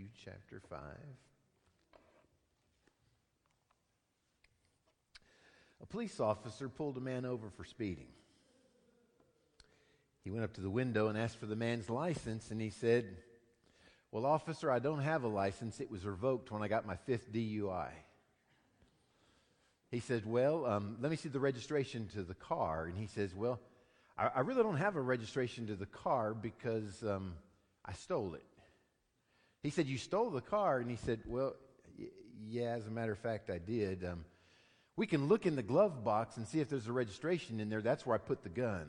Matthew chapter 5. A police officer pulled a man over for speeding. He went up to the window and asked for the man's license, and he said, Well, officer, I don't have a license. It was revoked when I got my fifth DUI. He said, Well, um, let me see the registration to the car. And he says, Well, I, I really don't have a registration to the car because um, I stole it. He said, You stole the car? And he said, Well, y- yeah, as a matter of fact, I did. Um, we can look in the glove box and see if there's a registration in there. That's where I put the gun.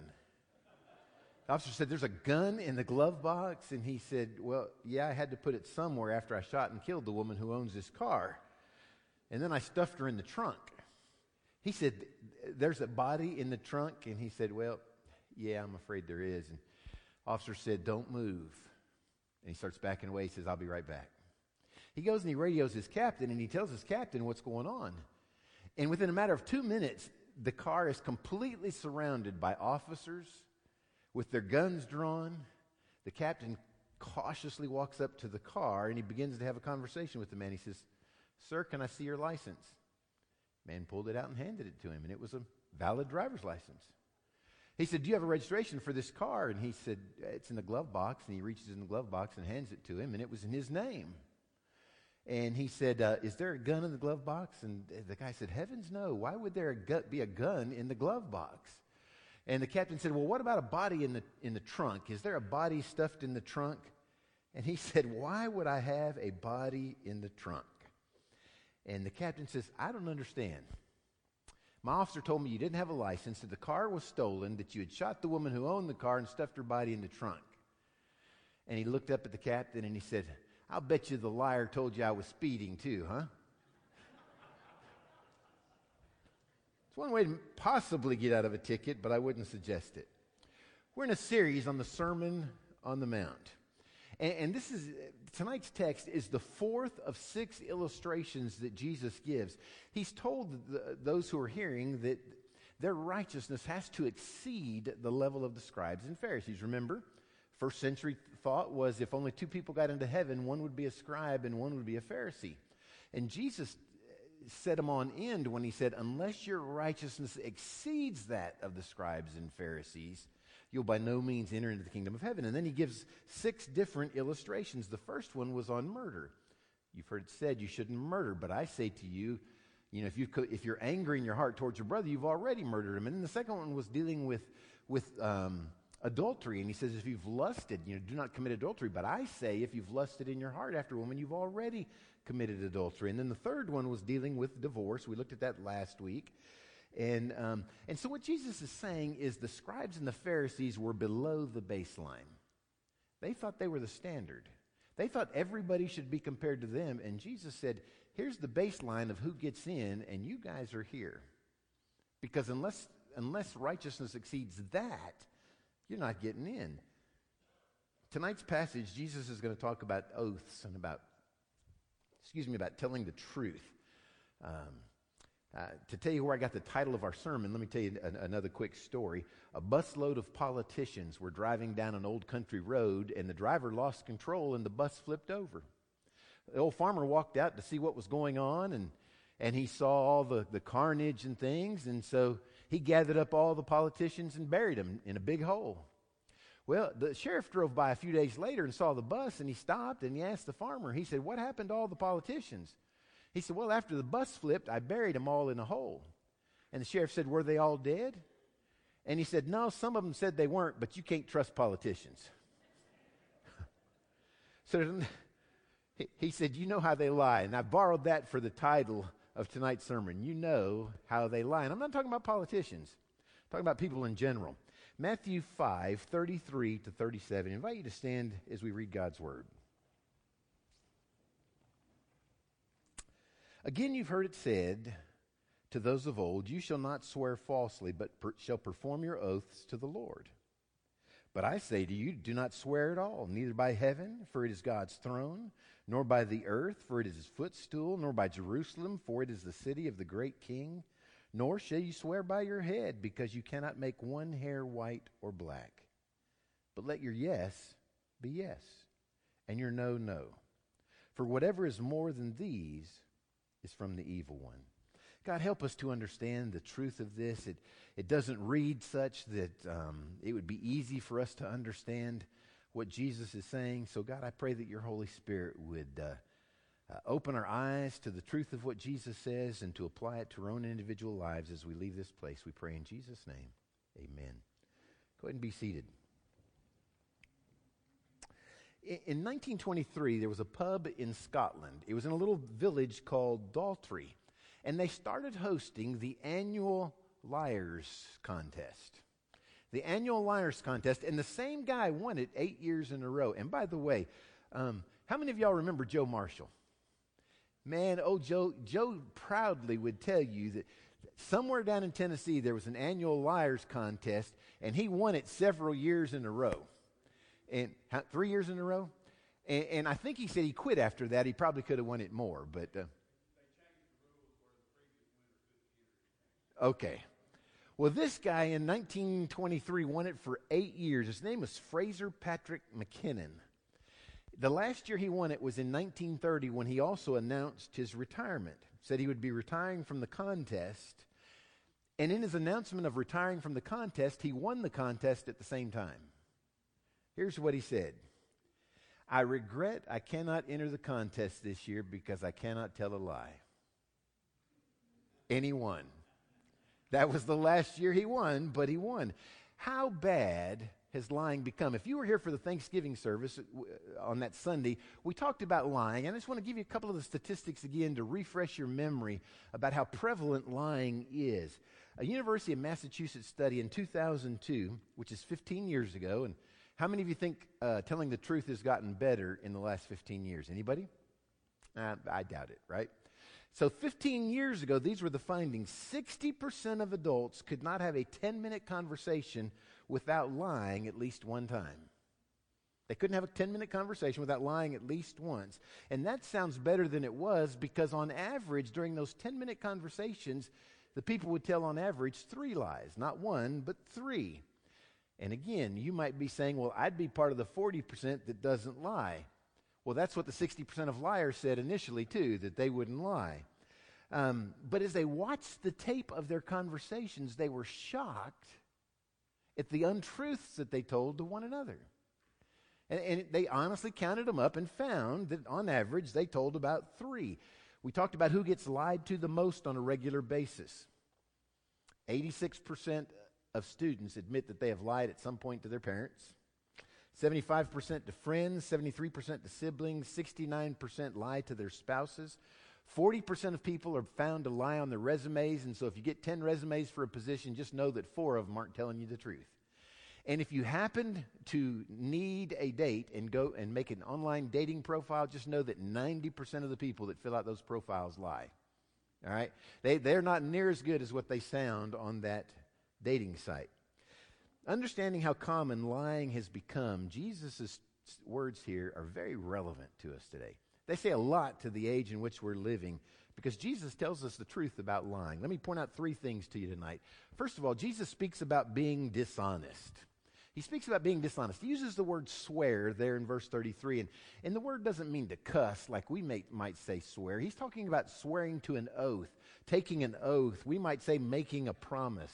The officer said, There's a gun in the glove box? And he said, Well, yeah, I had to put it somewhere after I shot and killed the woman who owns this car. And then I stuffed her in the trunk. He said, There's a body in the trunk? And he said, Well, yeah, I'm afraid there is. And officer said, Don't move. And he starts backing away. He says, I'll be right back. He goes and he radios his captain and he tells his captain what's going on. And within a matter of two minutes, the car is completely surrounded by officers with their guns drawn. The captain cautiously walks up to the car and he begins to have a conversation with the man. He says, Sir, can I see your license? Man pulled it out and handed it to him, and it was a valid driver's license. He said, Do you have a registration for this car? And he said, It's in the glove box. And he reaches in the glove box and hands it to him, and it was in his name. And he said, uh, Is there a gun in the glove box? And the guy said, Heavens no. Why would there be a gun in the glove box? And the captain said, Well, what about a body in the, in the trunk? Is there a body stuffed in the trunk? And he said, Why would I have a body in the trunk? And the captain says, I don't understand. My officer told me you didn't have a license, that the car was stolen, that you had shot the woman who owned the car and stuffed her body in the trunk. And he looked up at the captain and he said, I'll bet you the liar told you I was speeding too, huh? It's one way to possibly get out of a ticket, but I wouldn't suggest it. We're in a series on the Sermon on the Mount. And, and this is tonight's text is the fourth of six illustrations that Jesus gives. He's told the, those who are hearing that their righteousness has to exceed the level of the scribes and Pharisees. Remember, first century thought was if only two people got into heaven, one would be a scribe and one would be a Pharisee. And Jesus uh, set them on end when he said, Unless your righteousness exceeds that of the scribes and Pharisees, you'll by no means enter into the kingdom of heaven. And then he gives six different illustrations. The first one was on murder. You've heard it said you shouldn't murder, but I say to you, you know, if, you if you're angry in your heart towards your brother, you've already murdered him. And then the second one was dealing with, with um, adultery. And he says, if you've lusted, you know, do not commit adultery. But I say, if you've lusted in your heart after a woman, you've already committed adultery. And then the third one was dealing with divorce. We looked at that last week. And, um, and so what Jesus is saying is the scribes and the Pharisees were below the baseline. They thought they were the standard. They thought everybody should be compared to them. And Jesus said, here's the baseline of who gets in, and you guys are here. Because unless, unless righteousness exceeds that, you're not getting in. Tonight's passage, Jesus is going to talk about oaths and about, excuse me, about telling the truth. Um, uh, to tell you where I got the title of our sermon, let me tell you an, another quick story. A busload of politicians were driving down an old country road, and the driver lost control, and the bus flipped over. The old farmer walked out to see what was going on, and, and he saw all the, the carnage and things, and so he gathered up all the politicians and buried them in a big hole. Well, the sheriff drove by a few days later and saw the bus, and he stopped and he asked the farmer, he said, What happened to all the politicians? He said, Well, after the bus flipped, I buried them all in a hole. And the sheriff said, Were they all dead? And he said, No, some of them said they weren't, but you can't trust politicians. so he said, You know how they lie. And I borrowed that for the title of tonight's sermon. You know how they lie. And I'm not talking about politicians, I'm talking about people in general. Matthew 5, 33 to 37. I invite you to stand as we read God's word. Again, you've heard it said to those of old, You shall not swear falsely, but per- shall perform your oaths to the Lord. But I say to you, do not swear at all, neither by heaven, for it is God's throne, nor by the earth, for it is his footstool, nor by Jerusalem, for it is the city of the great king. Nor shall you swear by your head, because you cannot make one hair white or black. But let your yes be yes, and your no, no. For whatever is more than these is from the evil one. God, help us to understand the truth of this. It, it doesn't read such that um, it would be easy for us to understand what Jesus is saying. So, God, I pray that your Holy Spirit would uh, uh, open our eyes to the truth of what Jesus says and to apply it to our own individual lives as we leave this place. We pray in Jesus' name. Amen. Go ahead and be seated. In 1923, there was a pub in Scotland. It was in a little village called Daltrey. And they started hosting the annual Liars Contest. The annual Liars Contest. And the same guy won it eight years in a row. And by the way, um, how many of y'all remember Joe Marshall? Man, oh, Joe, Joe proudly would tell you that somewhere down in Tennessee there was an annual Liars Contest, and he won it several years in a row and three years in a row. And, and, I think he said he quit after that. He probably could have won it more, but uh, okay. Well, this guy in 1923 won it for eight years. His name was Fraser Patrick McKinnon. The last year he won it was in 1930 when he also announced his retirement. Said he would be retiring from the contest. And in his announcement of retiring from the contest, he won the contest at the same time. Here's what he said I regret I cannot enter the contest this year because I cannot tell a lie. Anyone. That was the last year he won, but he won. How bad has lying become? If you were here for the Thanksgiving service uh, on that Sunday, we talked about lying. And I just want to give you a couple of the statistics again to refresh your memory about how prevalent lying is. A University of Massachusetts study in 2002, which is 15 years ago, and how many of you think uh, telling the truth has gotten better in the last 15 years? Anybody? Uh, I doubt it, right? So 15 years ago, these were the findings. 60% of adults could not have a 10 minute conversation without lying at least one time. They couldn't have a 10 minute conversation without lying at least once. And that sounds better than it was because, on average, during those 10 minute conversations, the people would tell on average three lies. Not one, but three. And again, you might be saying, well, I'd be part of the 40% that doesn't lie. Well, that's what the 60% of liars said initially, too, that they wouldn't lie. Um, but as they watched the tape of their conversations, they were shocked at the untruths that they told to one another. And, and they honestly counted them up and found that on average they told about three. We talked about who gets lied to the most on a regular basis. 86% of students admit that they have lied at some point to their parents. 75% to friends, 73% to siblings, 69% lie to their spouses. 40% of people are found to lie on their resumes, and so if you get 10 resumes for a position, just know that four of them aren't telling you the truth. And if you happen to need a date and go and make an online dating profile, just know that 90% of the people that fill out those profiles lie. All right? They, they're not near as good as what they sound on that dating site. Understanding how common lying has become, Jesus' words here are very relevant to us today. They say a lot to the age in which we're living because Jesus tells us the truth about lying. Let me point out three things to you tonight. First of all, Jesus speaks about being dishonest. He speaks about being dishonest. He uses the word swear there in verse 33. And, and the word doesn't mean to cuss like we may, might say swear. He's talking about swearing to an oath, taking an oath. We might say making a promise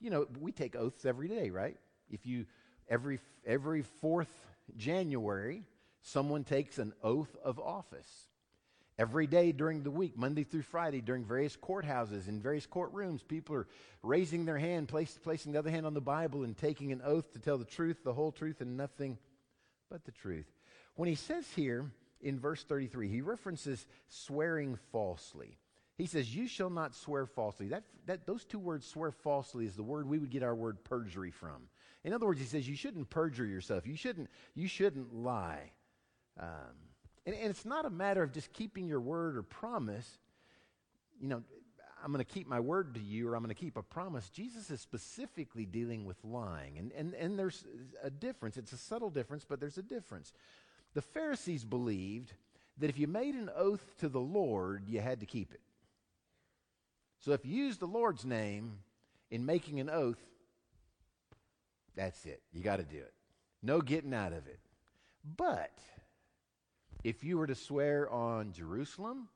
you know, we take oaths every day, right? If you, every, every fourth January, someone takes an oath of office. Every day during the week, Monday through Friday, during various courthouses, in various courtrooms, people are raising their hand, place, placing the other hand on the Bible, and taking an oath to tell the truth, the whole truth, and nothing but the truth. When he says here in verse 33, he references swearing falsely. He says, You shall not swear falsely. That, that, those two words, swear falsely, is the word we would get our word perjury from. In other words, he says, You shouldn't perjure yourself. You shouldn't, you shouldn't lie. Um, and, and it's not a matter of just keeping your word or promise. You know, I'm going to keep my word to you or I'm going to keep a promise. Jesus is specifically dealing with lying. And, and, and there's a difference. It's a subtle difference, but there's a difference. The Pharisees believed that if you made an oath to the Lord, you had to keep it. So if you use the Lord's name in making an oath, that's it. You got to do it. No getting out of it. But If you were to swear on Jerusalem,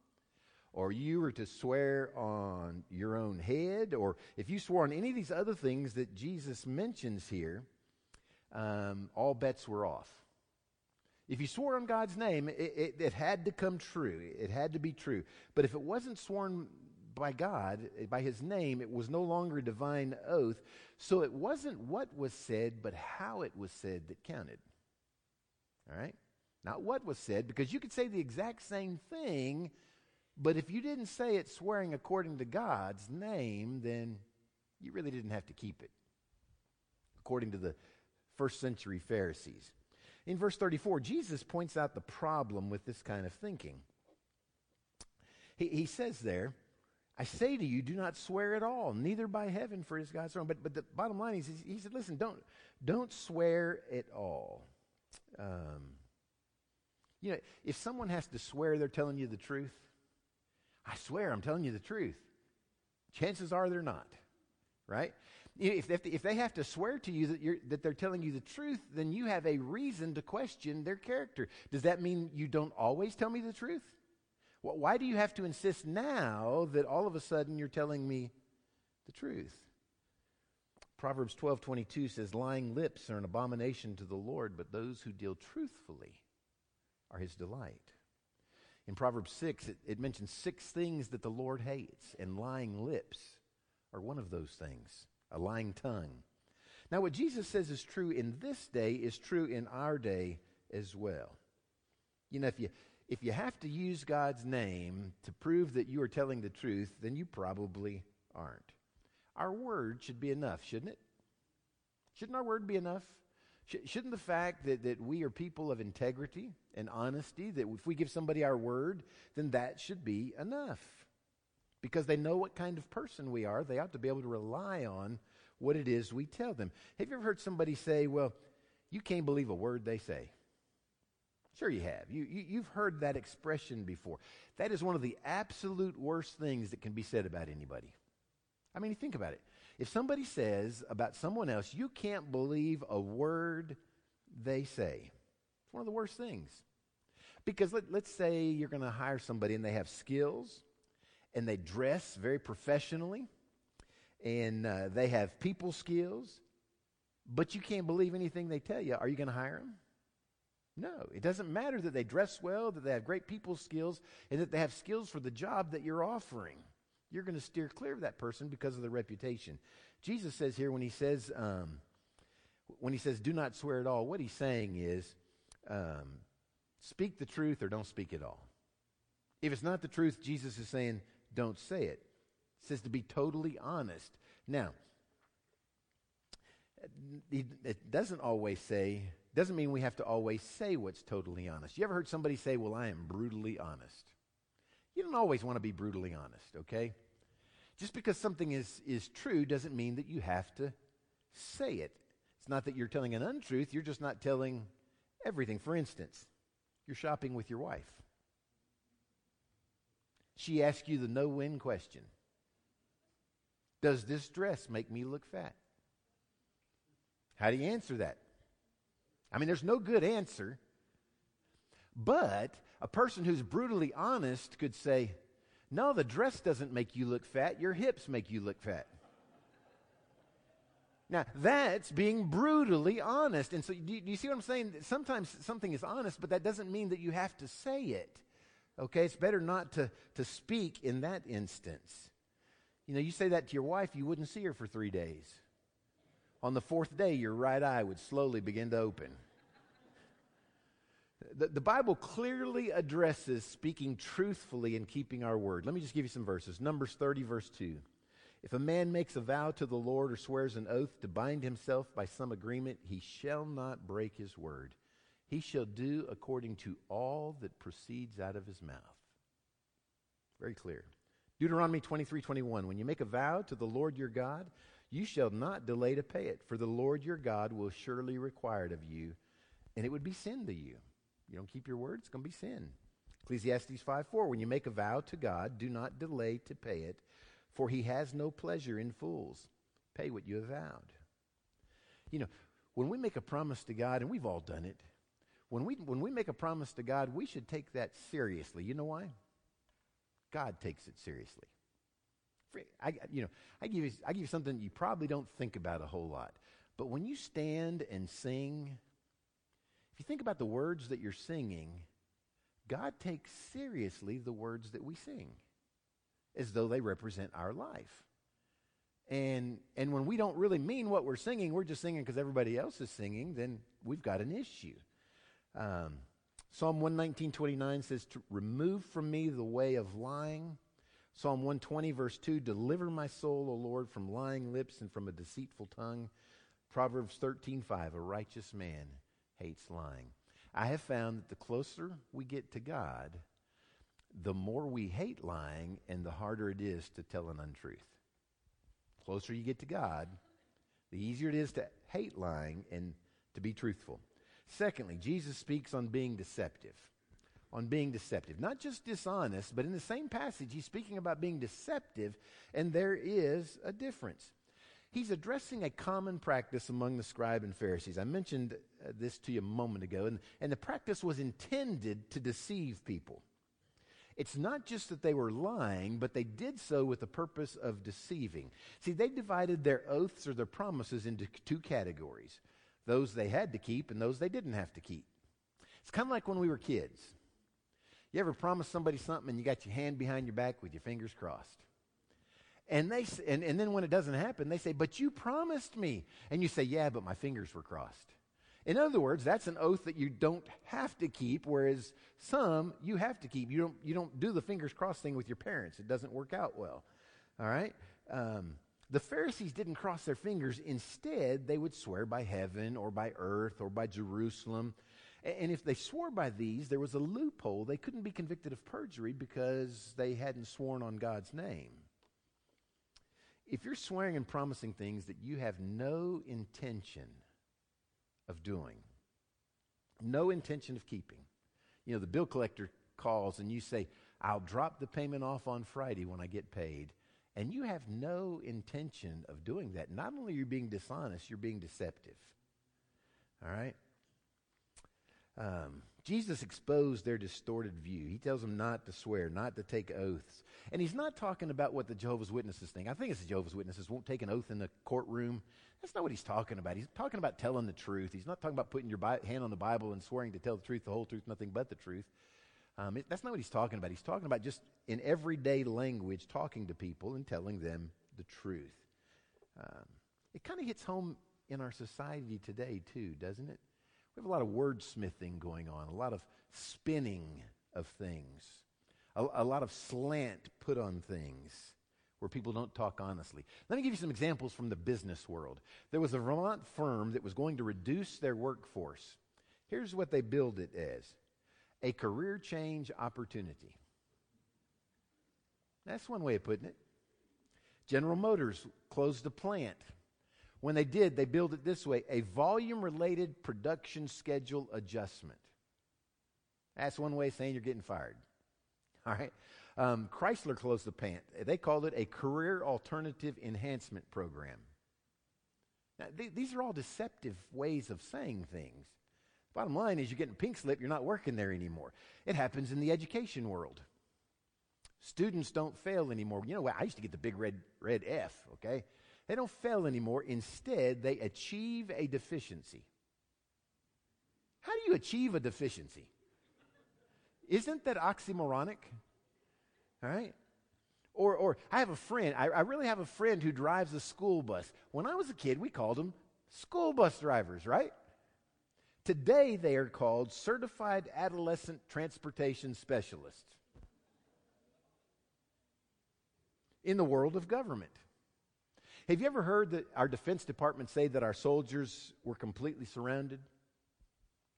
or you were to swear on your own head, or if you swore on any of these other things that Jesus mentions here, um, all bets were off. If you swore on God's name, it, it, it, had to come true. It had to be true. But if it wasn't sworn by God, by his name, it was no longer a divine oath. So it wasn't what was said, but how it was said that counted. All right? Not what was said, because you could say the exact same thing, but if you didn't say it swearing according to God's name, then you really didn't have to keep it, according to the first century Pharisees. In verse 34, Jesus points out the problem with this kind of thinking. He, he says there, I say to you, do not swear at all, neither by heaven, for it is God's throne. But, but the bottom line is, he said, listen, don't, don't swear at all. Um, you know, if someone has to swear they're telling you the truth, I swear I'm telling you the truth. Chances are they're not, right? If, if, if they have to swear to you that, that they're telling you the truth, then you have a reason to question their character. Does that mean you don't always tell me the truth? Why do you have to insist now that all of a sudden you're telling me the truth? Proverbs 12:22 says lying lips are an abomination to the Lord, but those who deal truthfully are his delight. In Proverbs 6 it, it mentions six things that the Lord hates, and lying lips are one of those things, a lying tongue. Now what Jesus says is true in this day is true in our day as well. You know if you if you have to use God's name to prove that you are telling the truth, then you probably aren't. Our word should be enough, shouldn't it? Shouldn't our word be enough? shouldn't the fact that, that we are people of integrity and honesty, that if we give somebody our word, then that should be enough? Because they know what kind of person we are, they ought to be able to rely on what it is we tell them. Have you ever heard somebody say, Well, you can't believe a word they say? Sure, you have. You, you, have heard that expression before. That is one of the absolute worst things that can be said about anybody. I mean, think about it. If somebody says about someone else, you can't believe a word they say, it's one of the worst things. Because let, let's say you're going to hire somebody and they have skills and they dress very professionally and uh, they have people skills, but you can't believe anything they tell you. Are you going to hire them? No, it doesn't matter that they dress well, that they have great people skills, and that they have skills for the job that you're offering. You're going to steer clear of that person because of the reputation. Jesus says here when he says, um, when he says, do not swear at all, what he's saying is, um, speak the truth or don't speak at all. If it's not the truth, Jesus is saying, don't say it. It says to be totally honest. Now, it doesn't always say doesn't mean we have to always say what's totally honest. You ever heard somebody say, Well, I am brutally honest? You don't always want to be brutally honest, okay? Just because something is, is true doesn't mean that you have to say it. It's not that you're telling an untruth, you're just not telling everything. For instance, you're shopping with your wife. She asks you the no win question Does this dress make me look fat? How do you answer that? I mean, there's no good answer. But a person who's brutally honest could say, No, the dress doesn't make you look fat, your hips make you look fat. Now, that's being brutally honest. And so, do you, see what I'm saying? Sometimes something is honest, but that doesn't mean that you have to say it. Okay? It's better not to, to speak in that instance. You know, you say that to your wife, you wouldn't see her for three days. On the fourth day, your right eye would slowly begin to open. The, the, Bible clearly addresses speaking truthfully and keeping our word. Let me just give you some verses. Numbers 30, verse 2. If a man makes a vow to the Lord or swears an oath to bind himself by some agreement, he shall not break his word. He shall do according to all that proceeds out of his mouth. Very clear. Deuteronomy 23, 21. When you make a vow to the Lord your God, you shall not delay to pay it, for the Lord your God will surely require it of you, and it would be sin to you. You don't keep your word, it's going to be sin. Ecclesiastes 5 4. When you make a vow to God, do not delay to pay it, for he has no pleasure in fools. Pay what you have vowed. You know, when we make a promise to God, and we've all done it, when we, when we make a promise to God, we should take that seriously. You know why? God takes it seriously. I, you know, I give you, I give you something you probably don't think about a whole lot. But when you stand and sing, if you think about the words that you're singing, God takes seriously the words that we sing as though they represent our life. And, and when we don't really mean what we're singing, we're just singing because everybody else is singing, then we've got an issue. Um, Psalm 119.29 says, to remove from me the way of lying. Psalm 120, verse 2, deliver my soul, O Lord, from lying lips and from a deceitful tongue. Proverbs 13.5, a righteous man hates lying. I have found that the closer we get to God, the more we hate lying and the harder it is to tell an untruth. Closer you get to God, the easier it is to hate lying and to be truthful. Secondly, Jesus speaks on being deceptive. On being deceptive. Not just dishonest, but in the same passage, he's speaking about being deceptive, and there is a difference. He's addressing a common practice among the scribe and Pharisees. I mentioned uh, this to you a moment ago, and, and the practice was intended to deceive people. It's not just that they were lying, but they did so with the purpose of deceiving. See, they divided their oaths or their promises into two categories those they had to keep and those they didn't have to keep. It's kind of like when we were kids. You ever promise somebody something and you got your hand behind your back with your fingers crossed? And, they, and, and then when it doesn't happen, they say, But you promised me. And you say, Yeah, but my fingers were crossed. In other words, that's an oath that you don't have to keep, whereas some you have to keep. You don't, you don't do the fingers crossed thing with your parents, it doesn't work out well. All right? Um, the Pharisees didn't cross their fingers. Instead, they would swear by heaven or by earth or by Jerusalem. And if they swore by these, there was a loophole. They couldn't be convicted of perjury because they hadn't sworn on God's name. If you're swearing and promising things that you have no intention of doing, no intention of keeping, you know, the bill collector calls and you say, I'll drop the payment off on Friday when I get paid and you have no intention of doing that, not only are you being dishonest, you're being deceptive. All right? Um, Jesus exposed their distorted view. He tells them not to swear, not to take oaths. And he's not talking about what the Jehovah's Witnesses think. I think it's the Jehovah's Witnesses won't take an oath in the courtroom. That's not what he's talking about. He's talking about telling the truth. He's not talking about putting your Bi- hand on the Bible and swearing to tell the truth, the whole truth, nothing but the truth. Um, it, that's not what he's talking about. He's talking about just in everyday language talking to people and telling them the truth. Um, it kind of hits home in our society today, too, doesn't it? We have a lot of wordsmithing going on, a lot of spinning of things, a, a lot of slant put on things where people don't talk honestly. Let me give you some examples from the business world. There was a Vermont firm that was going to reduce their workforce. Here's what they billed it as a career change opportunity. That's one way of putting it. General Motors closed a plant. When they did, they billed it this way a volume related production schedule adjustment. That's one way of saying you're getting fired. All right. Um, Chrysler closed the plant. They called it a career alternative enhancement program. Now, th- these are all deceptive ways of saying things. Bottom line is, you're getting pink slip, you're not working there anymore. It happens in the education world. Students don't fail anymore. You know what? I used to get the big red, red F, okay? They don't fail anymore. Instead, they achieve a deficiency. How do you achieve a deficiency? Isn't that oxymoronic? All right? Or, or I have a friend, I, I really have a friend who drives a school bus. When I was a kid, we called them school bus drivers, right? Today, they are called Certified Adolescent Transportation Specialists. In the world of government. Have you ever heard that our Defense Department say that our soldiers were completely surrounded?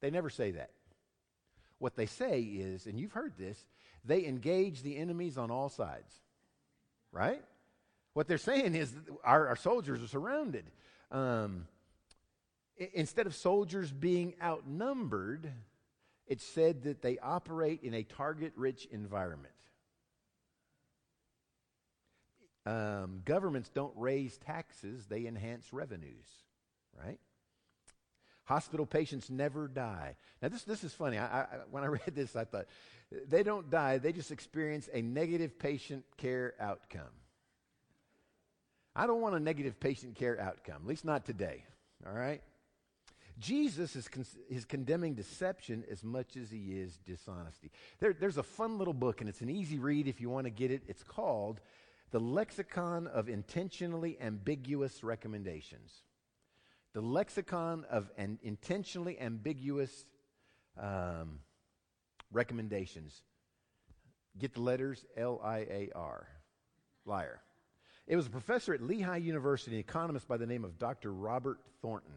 They never say that. What they say is, and you've heard this, they engage the enemies on all sides. Right? What they're saying is our, our soldiers are surrounded. Um, instead of soldiers being outnumbered, it's said that they operate in a target rich environment. Um, governments don't raise taxes, they enhance revenues, right? Hospital patients never die. Now, this, this is funny. I, I, when I read this, I thought, they don't die, they just experience a negative patient care outcome. I don't want a negative patient care outcome, at least not today, all right? Jesus is, con- is condemning deception as much as he is dishonesty. There, there's a fun little book, and it's an easy read if you want to get it. It's called The Lexicon of Intentionally Ambiguous Recommendations. The Lexicon of an Intentionally Ambiguous um, Recommendations. Get the letters L I A R. Liar. It was a professor at Lehigh University, an economist by the name of Dr. Robert Thornton.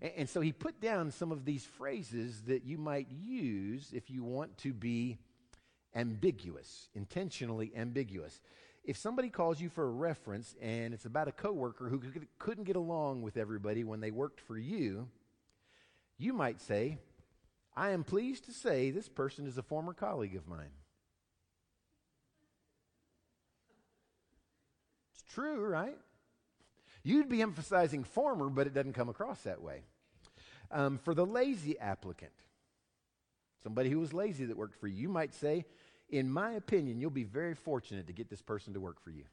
And, and, so he put down some of these phrases that you might use if you want to be ambiguous, intentionally ambiguous. If somebody calls you for a reference and it's about a coworker who could, couldn't get along with everybody when they worked for you, you might say, I am pleased to say this person is a former colleague of mine. It's true, right? You'd be emphasizing former, but it doesn't come across that way. Um, for the lazy applicant, somebody who was lazy that worked for you, you might say, in my opinion, you'll be very fortunate to get this person to work for you.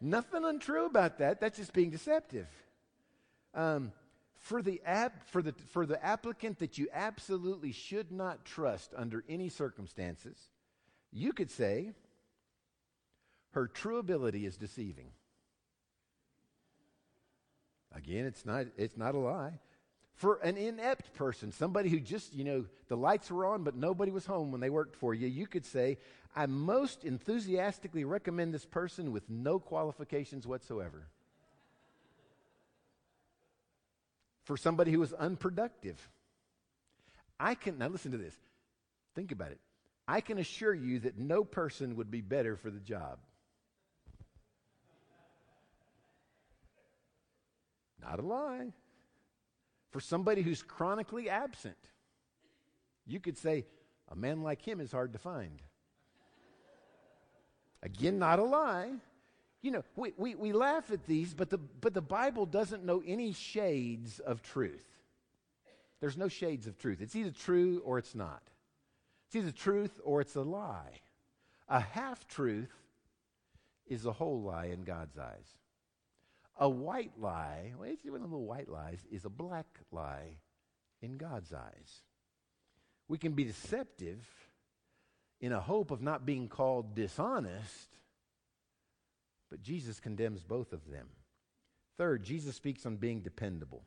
Nothing untrue about that. That's just being deceptive. Um, for the, app, for, the, for the applicant that you absolutely should not trust under any circumstances, you could say, her true ability is deceiving. Again, it's not, it's not a lie. For an inept person, somebody who just, you know, the lights were on, but nobody was home when they worked for you, you could say, I most enthusiastically recommend this person with no qualifications whatsoever. For somebody who was unproductive, I can, now listen to this. Think about it. I can assure you that no person would be better for the job. Not a lie. For somebody who's chronically absent, you could say, a man like him is hard to find. Again, not a lie. You know, we, we, we laugh at these, but the, but the Bible doesn't know any shades of truth. There's no shades of truth. It's either true or it's not. It's either truth or it's a lie. A half truth is a whole lie in God's eyes. A white lie, well, it's one of the white lies, is a black lie in God's eyes. We can be deceptive in a hope of not being called dishonest, but Jesus condemns both of them. Third, Jesus speaks on being dependable.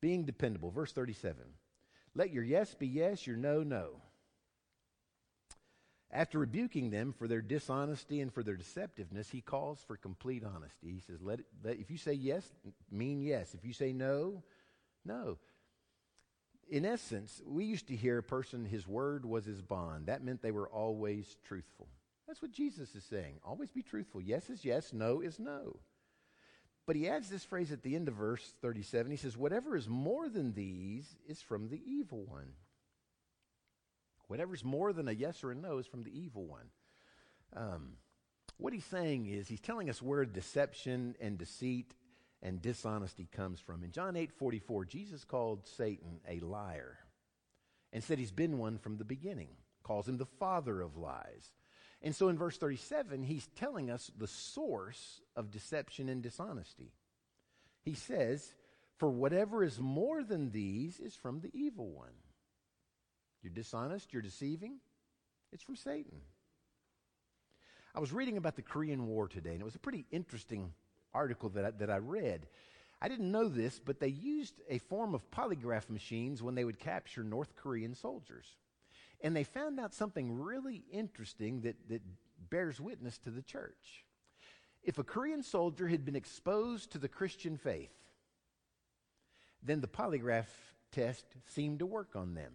Being dependable. Verse 37. Let your yes be yes, your no, no. After rebuking them for their dishonesty and for their deceptiveness, he calls for complete honesty. He says, let, it, let if you say yes, mean yes. If you say no, no. In essence, we used to hear a person, his word was his bond. That meant they were always truthful. That's what Jesus is saying. Always be truthful. Yes is yes, no is no. But he adds this phrase at the end of verse 37. He says, Whatever is more than these is from the evil one. Whatever's more than a yes or a no is from the evil one. Um, what he's saying is he's telling us where deception and deceit and dishonesty comes from. In John 8 44, Jesus called Satan a liar and said he's been one from the beginning, calls him the father of lies. And so in verse 37, he's telling us the source of deception and dishonesty. He says, For whatever is more than these is from the evil one. You're dishonest, you're deceiving, it's from Satan. I was reading about the Korean War today, and it was a pretty interesting article that I, that I read. I didn't know this, but they used a form of polygraph machines when they would capture North Korean soldiers. And they found out something really interesting that, that bears witness to the church. If a Korean soldier had been exposed to the Christian faith, then the polygraph test seemed to work on them.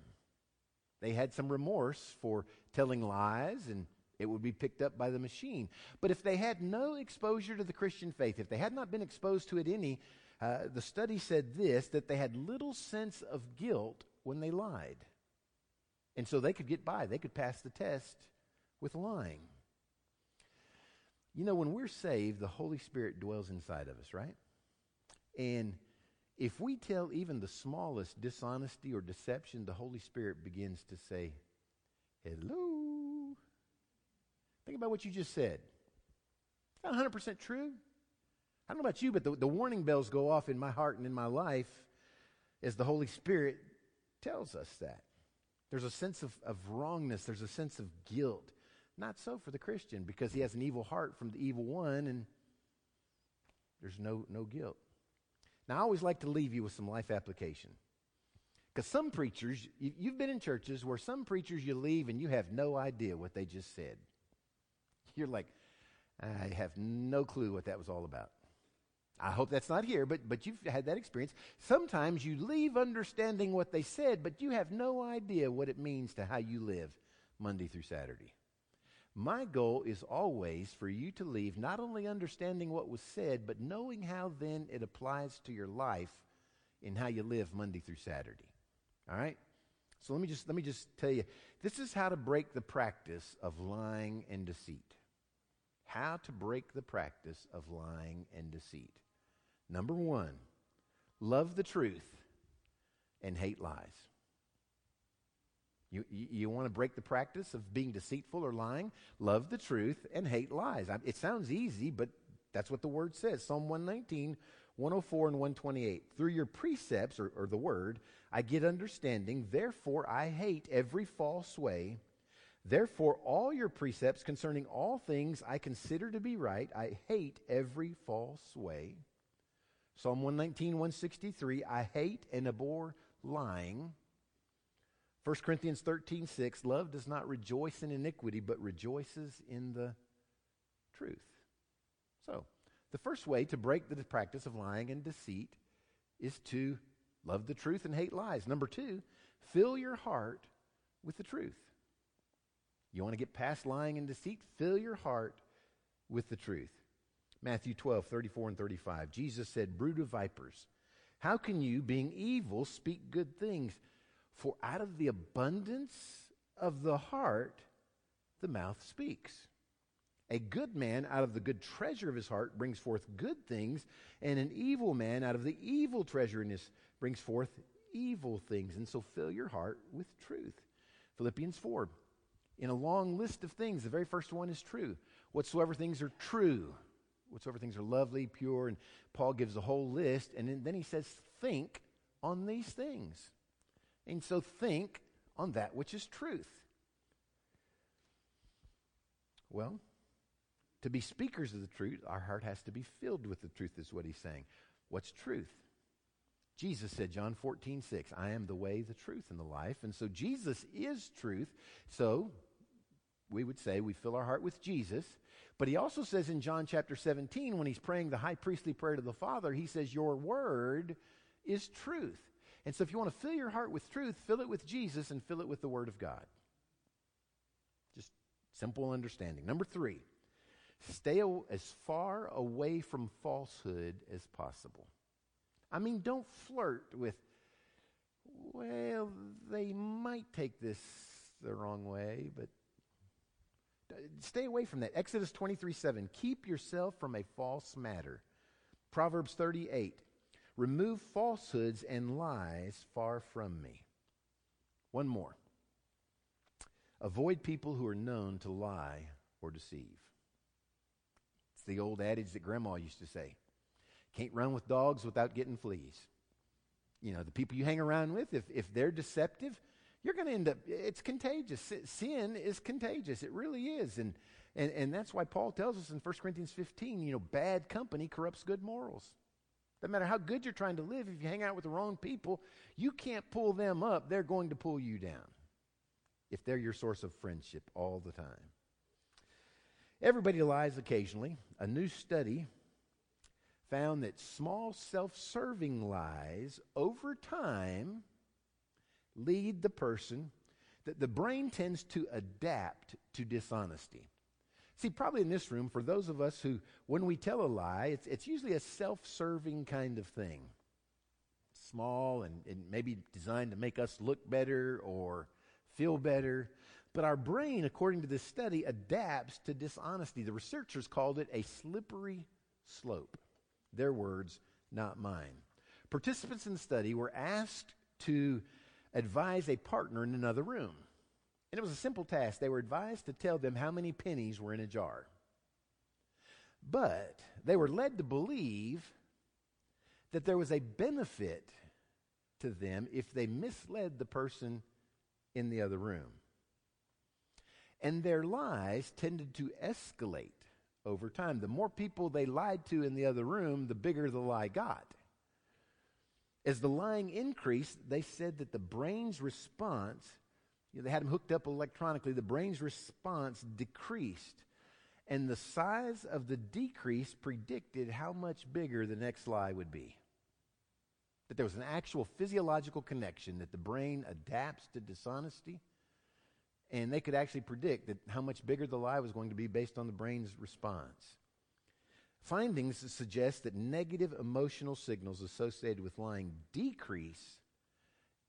They had some remorse for telling lies and it would be picked up by the machine. But if they had no exposure to the Christian faith, if they had not been exposed to it any, uh, the study said this that they had little sense of guilt when they lied. And so they could get by, they could pass the test with lying. You know, when we're saved, the Holy Spirit dwells inside of us, right? And if we tell even the smallest dishonesty or deception, the Holy Spirit begins to say, Hello. Think about what you just said. It's not 100% true. I don't know about you, but the, the warning bells go off in my heart and in my life as the Holy Spirit tells us that. There's a sense of, of wrongness, there's a sense of guilt. Not so for the Christian because he has an evil heart from the evil one and there's no, no guilt. Now, I always like to leave you with some life application. Because some preachers, you've been in churches where some preachers you leave and you have no idea what they just said. You're like, I have no clue what that was all about. I hope that's not here, but, but you've had that experience. Sometimes you leave understanding what they said, but you have no idea what it means to how you live Monday through Saturday. My goal is always for you to leave not only understanding what was said, but knowing how then it applies to your life in how you live Monday through Saturday. All right? So let me just let me just tell you this is how to break the practice of lying and deceit. How to break the practice of lying and deceit. Number 1, love the truth and hate lies. You, you, want to break the practice of being deceitful or lying? Love the truth and hate lies. I, it sounds easy, but that's what the word says. Psalm 119, 104, and 128. Through your precepts, or, or the word, I get understanding. Therefore, I hate every false way. Therefore, all your precepts concerning all things I consider to be right. I hate every false way. Psalm 119, 163. I hate and abhor lying. 1 Corinthians 13, 6, love does not rejoice in iniquity, but rejoices in the truth. So, the first way to break the practice of lying and deceit is to love the truth and hate lies. Number two, fill your heart with the truth. You want to get past lying and deceit? Fill your heart with the truth. Matthew 12, 34 and 35. Jesus said, Brood of vipers, how can you, being evil, speak good things? For out of the abundance of the heart, the mouth speaks. A good man out of the good treasure of his heart brings forth good things, and an evil man out of the evil treasure in his brings forth evil things. And so fill your heart with truth. Philippians 4. In a long list of things, the very first one is true. Whatsoever things are true, whatsoever things are lovely, pure, and Paul gives a whole list, and then he says, think on these things. And so think on that which is truth. Well, to be speakers of the truth, our heart has to be filled with the truth, is what he's saying. What's truth? Jesus said, John 14, 6, I am the way, the truth, and the life. And so Jesus is truth. So we would say we fill our heart with Jesus. But he also says in John chapter 17, when he's praying the high priestly prayer to the Father, he says, Your word is truth. And so if you want to fill your heart with truth, fill it with Jesus and fill it with the Word of God. Just simple understanding. Number three, stay as far away from falsehood as possible. I mean, don't flirt with, well, they might take this the wrong way, but stay away from that. Exodus 23 7. Keep yourself from a false matter. Proverbs 38. Remove falsehoods and lies far from me. One more. Avoid people who are known to lie or deceive. It's the old adage that grandma used to say can't run with dogs without getting fleas. You know, the people you hang around with, if, if they're deceptive, you're going to end up, it's contagious. Sin is contagious. It really is. And, and, and that's why Paul tells us in 1 Corinthians 15, you know, bad company corrupts good morals. No matter how good you're trying to live, if you hang out with the wrong people, you can't pull them up. They're going to pull you down if they're your source of friendship all the time. Everybody lies occasionally. A new study found that small self serving lies over time lead the person, that the brain tends to adapt to dishonesty. See, probably in this room, for those of us who, when we tell a lie, it's, it's usually a self serving kind of thing. Small and, and maybe designed to make us look better or feel better. But our brain, according to this study, adapts to dishonesty. The researchers called it a slippery slope. Their words, not mine. Participants in the study were asked to advise a partner in another room. And it was a simple task. They were advised to tell them how many pennies were in a jar. But they were led to believe that there was a benefit to them if they misled the person in the other room. And their lies tended to escalate over time. The more people they lied to in the other room, the bigger the lie got. As the lying increased, they said that the brain's response, know, they had them hooked up electronically, the brain's response decreased. And the size of the decrease predicted how much bigger the next lie would be. That there was an actual physiological connection, that the brain adapts to dishonesty and they could actually predict that how much bigger the lie was going to be based on the brain's response. Findings suggest that negative emotional signals associated with lying decrease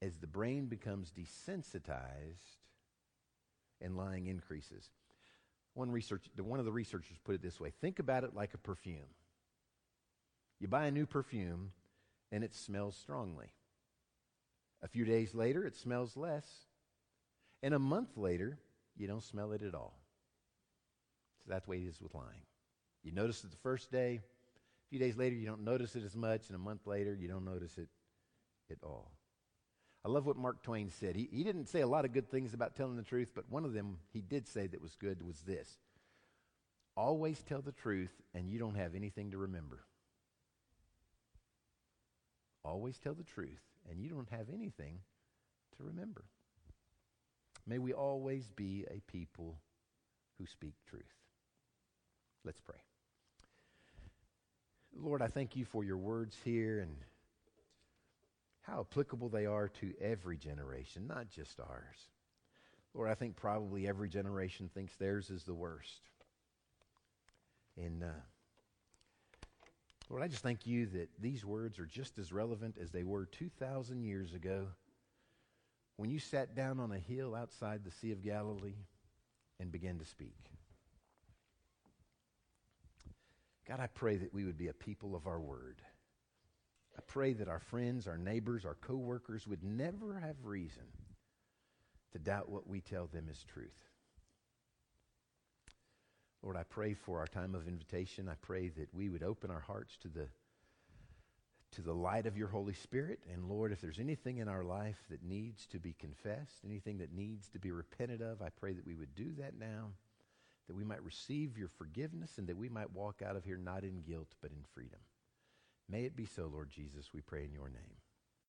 as the brain becomes desensitized and lying increases. One, research, one of the researchers put it this way think about it like a perfume. You buy a new perfume and it smells strongly. A few days later, it smells less and a month later, you don't smell it at all. So that's the way it is with lying. You notice it the first day, a few days later, you don't notice it as much, and a month later, you don't notice it at all. I love what Mark Twain said. He, he didn't say a lot of good things about telling the truth, but one of them he did say that was good was this Always tell the truth, and you don't have anything to remember. Always tell the truth, and you don't have anything to remember. May we always be a people who speak truth. Let's pray. Lord, I thank you for your words here and how applicable they are to every generation, not just ours. Lord, I think probably every generation thinks theirs is the worst. And uh, Lord, I just thank you that these words are just as relevant as they were 2,000 years ago when you sat down on a hill outside the Sea of Galilee and began to speak. God, I pray that we would be a people of our word. I pray that our friends, our neighbors, our coworkers would never have reason to doubt what we tell them is truth. Lord, I pray for our time of invitation. I pray that we would open our hearts to the to the light of your Holy Spirit. And Lord, if there's anything in our life that needs to be confessed, anything that needs to be repented of, I pray that we would do that now, that we might receive your forgiveness, and that we might walk out of here not in guilt, but in freedom. May it be so, Lord Jesus, we pray in your name.